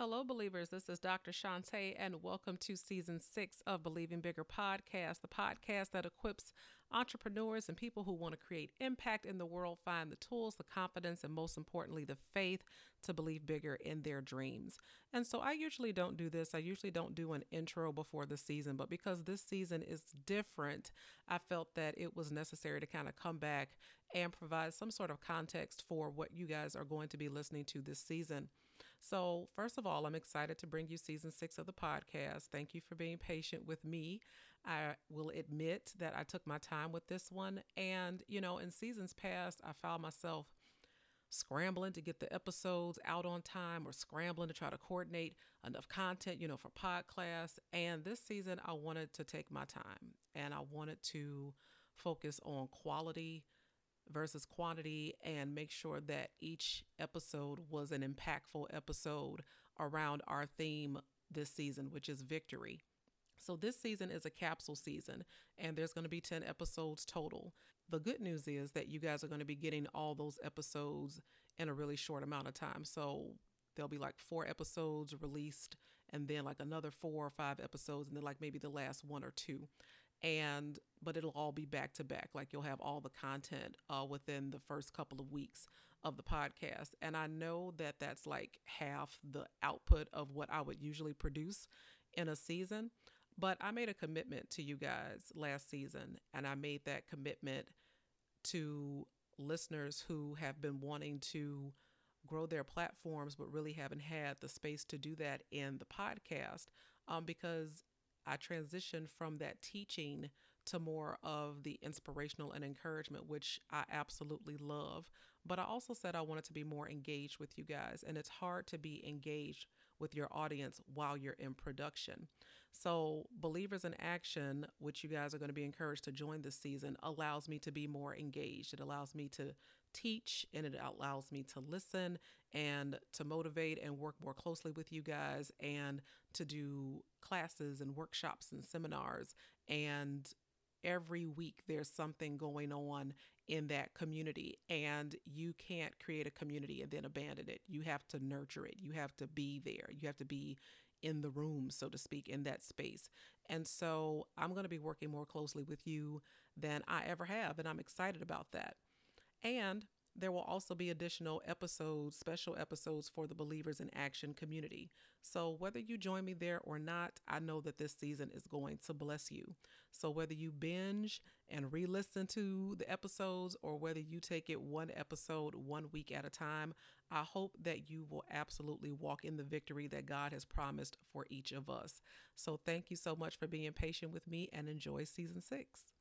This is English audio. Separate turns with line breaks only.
Hello, believers. This is Dr. Shantae, and welcome to season six of Believing Bigger podcast, the podcast that equips entrepreneurs and people who want to create impact in the world find the tools, the confidence, and most importantly, the faith to believe bigger in their dreams. And so I usually don't do this. I usually don't do an intro before the season, but because this season is different, I felt that it was necessary to kind of come back and provide some sort of context for what you guys are going to be listening to this season. So, first of all, I'm excited to bring you season six of the podcast. Thank you for being patient with me. I will admit that I took my time with this one. And, you know, in seasons past, I found myself scrambling to get the episodes out on time or scrambling to try to coordinate enough content, you know, for pod class. And this season, I wanted to take my time and I wanted to focus on quality versus quantity and make sure that each episode was an impactful episode around our theme this season, which is victory. So, this season is a capsule season, and there's going to be 10 episodes total. The good news is that you guys are going to be getting all those episodes in a really short amount of time. So, there'll be like four episodes released, and then like another four or five episodes, and then like maybe the last one or two and but it'll all be back to back. Like you'll have all the content uh, within the first couple of weeks of the podcast. And i know that that's like half the output of what i would usually produce in a season but i made a commitment to you guys last season and i made that commitment to listeners who have been wanting to grow their platforms but really haven't had the space to do that in the podcast um, because I transitioned from that teaching to more of the inspirational and encouragement, which I absolutely love. But I also said I wanted to be more engaged with you guys, and it's hard to be engaged with your audience while you're in production. So, Believers in Action, which you guys are going to be encouraged to join this season, allows me to be more engaged. It allows me to teach and it allows me to listen and to motivate and work more closely with you guys and to do classes and workshops and seminars. And every week there's something going on in that community and you can't create a community and then abandon it. You have to nurture it. You have to be there. You have to be in the room, so to speak, in that space. And so I'm going to be working more closely with you than I ever have. And I'm excited about that. And there will also be additional episodes, special episodes for the Believers in Action community. So, whether you join me there or not, I know that this season is going to bless you. So, whether you binge and re listen to the episodes or whether you take it one episode one week at a time, I hope that you will absolutely walk in the victory that God has promised for each of us. So, thank you so much for being patient with me and enjoy season six.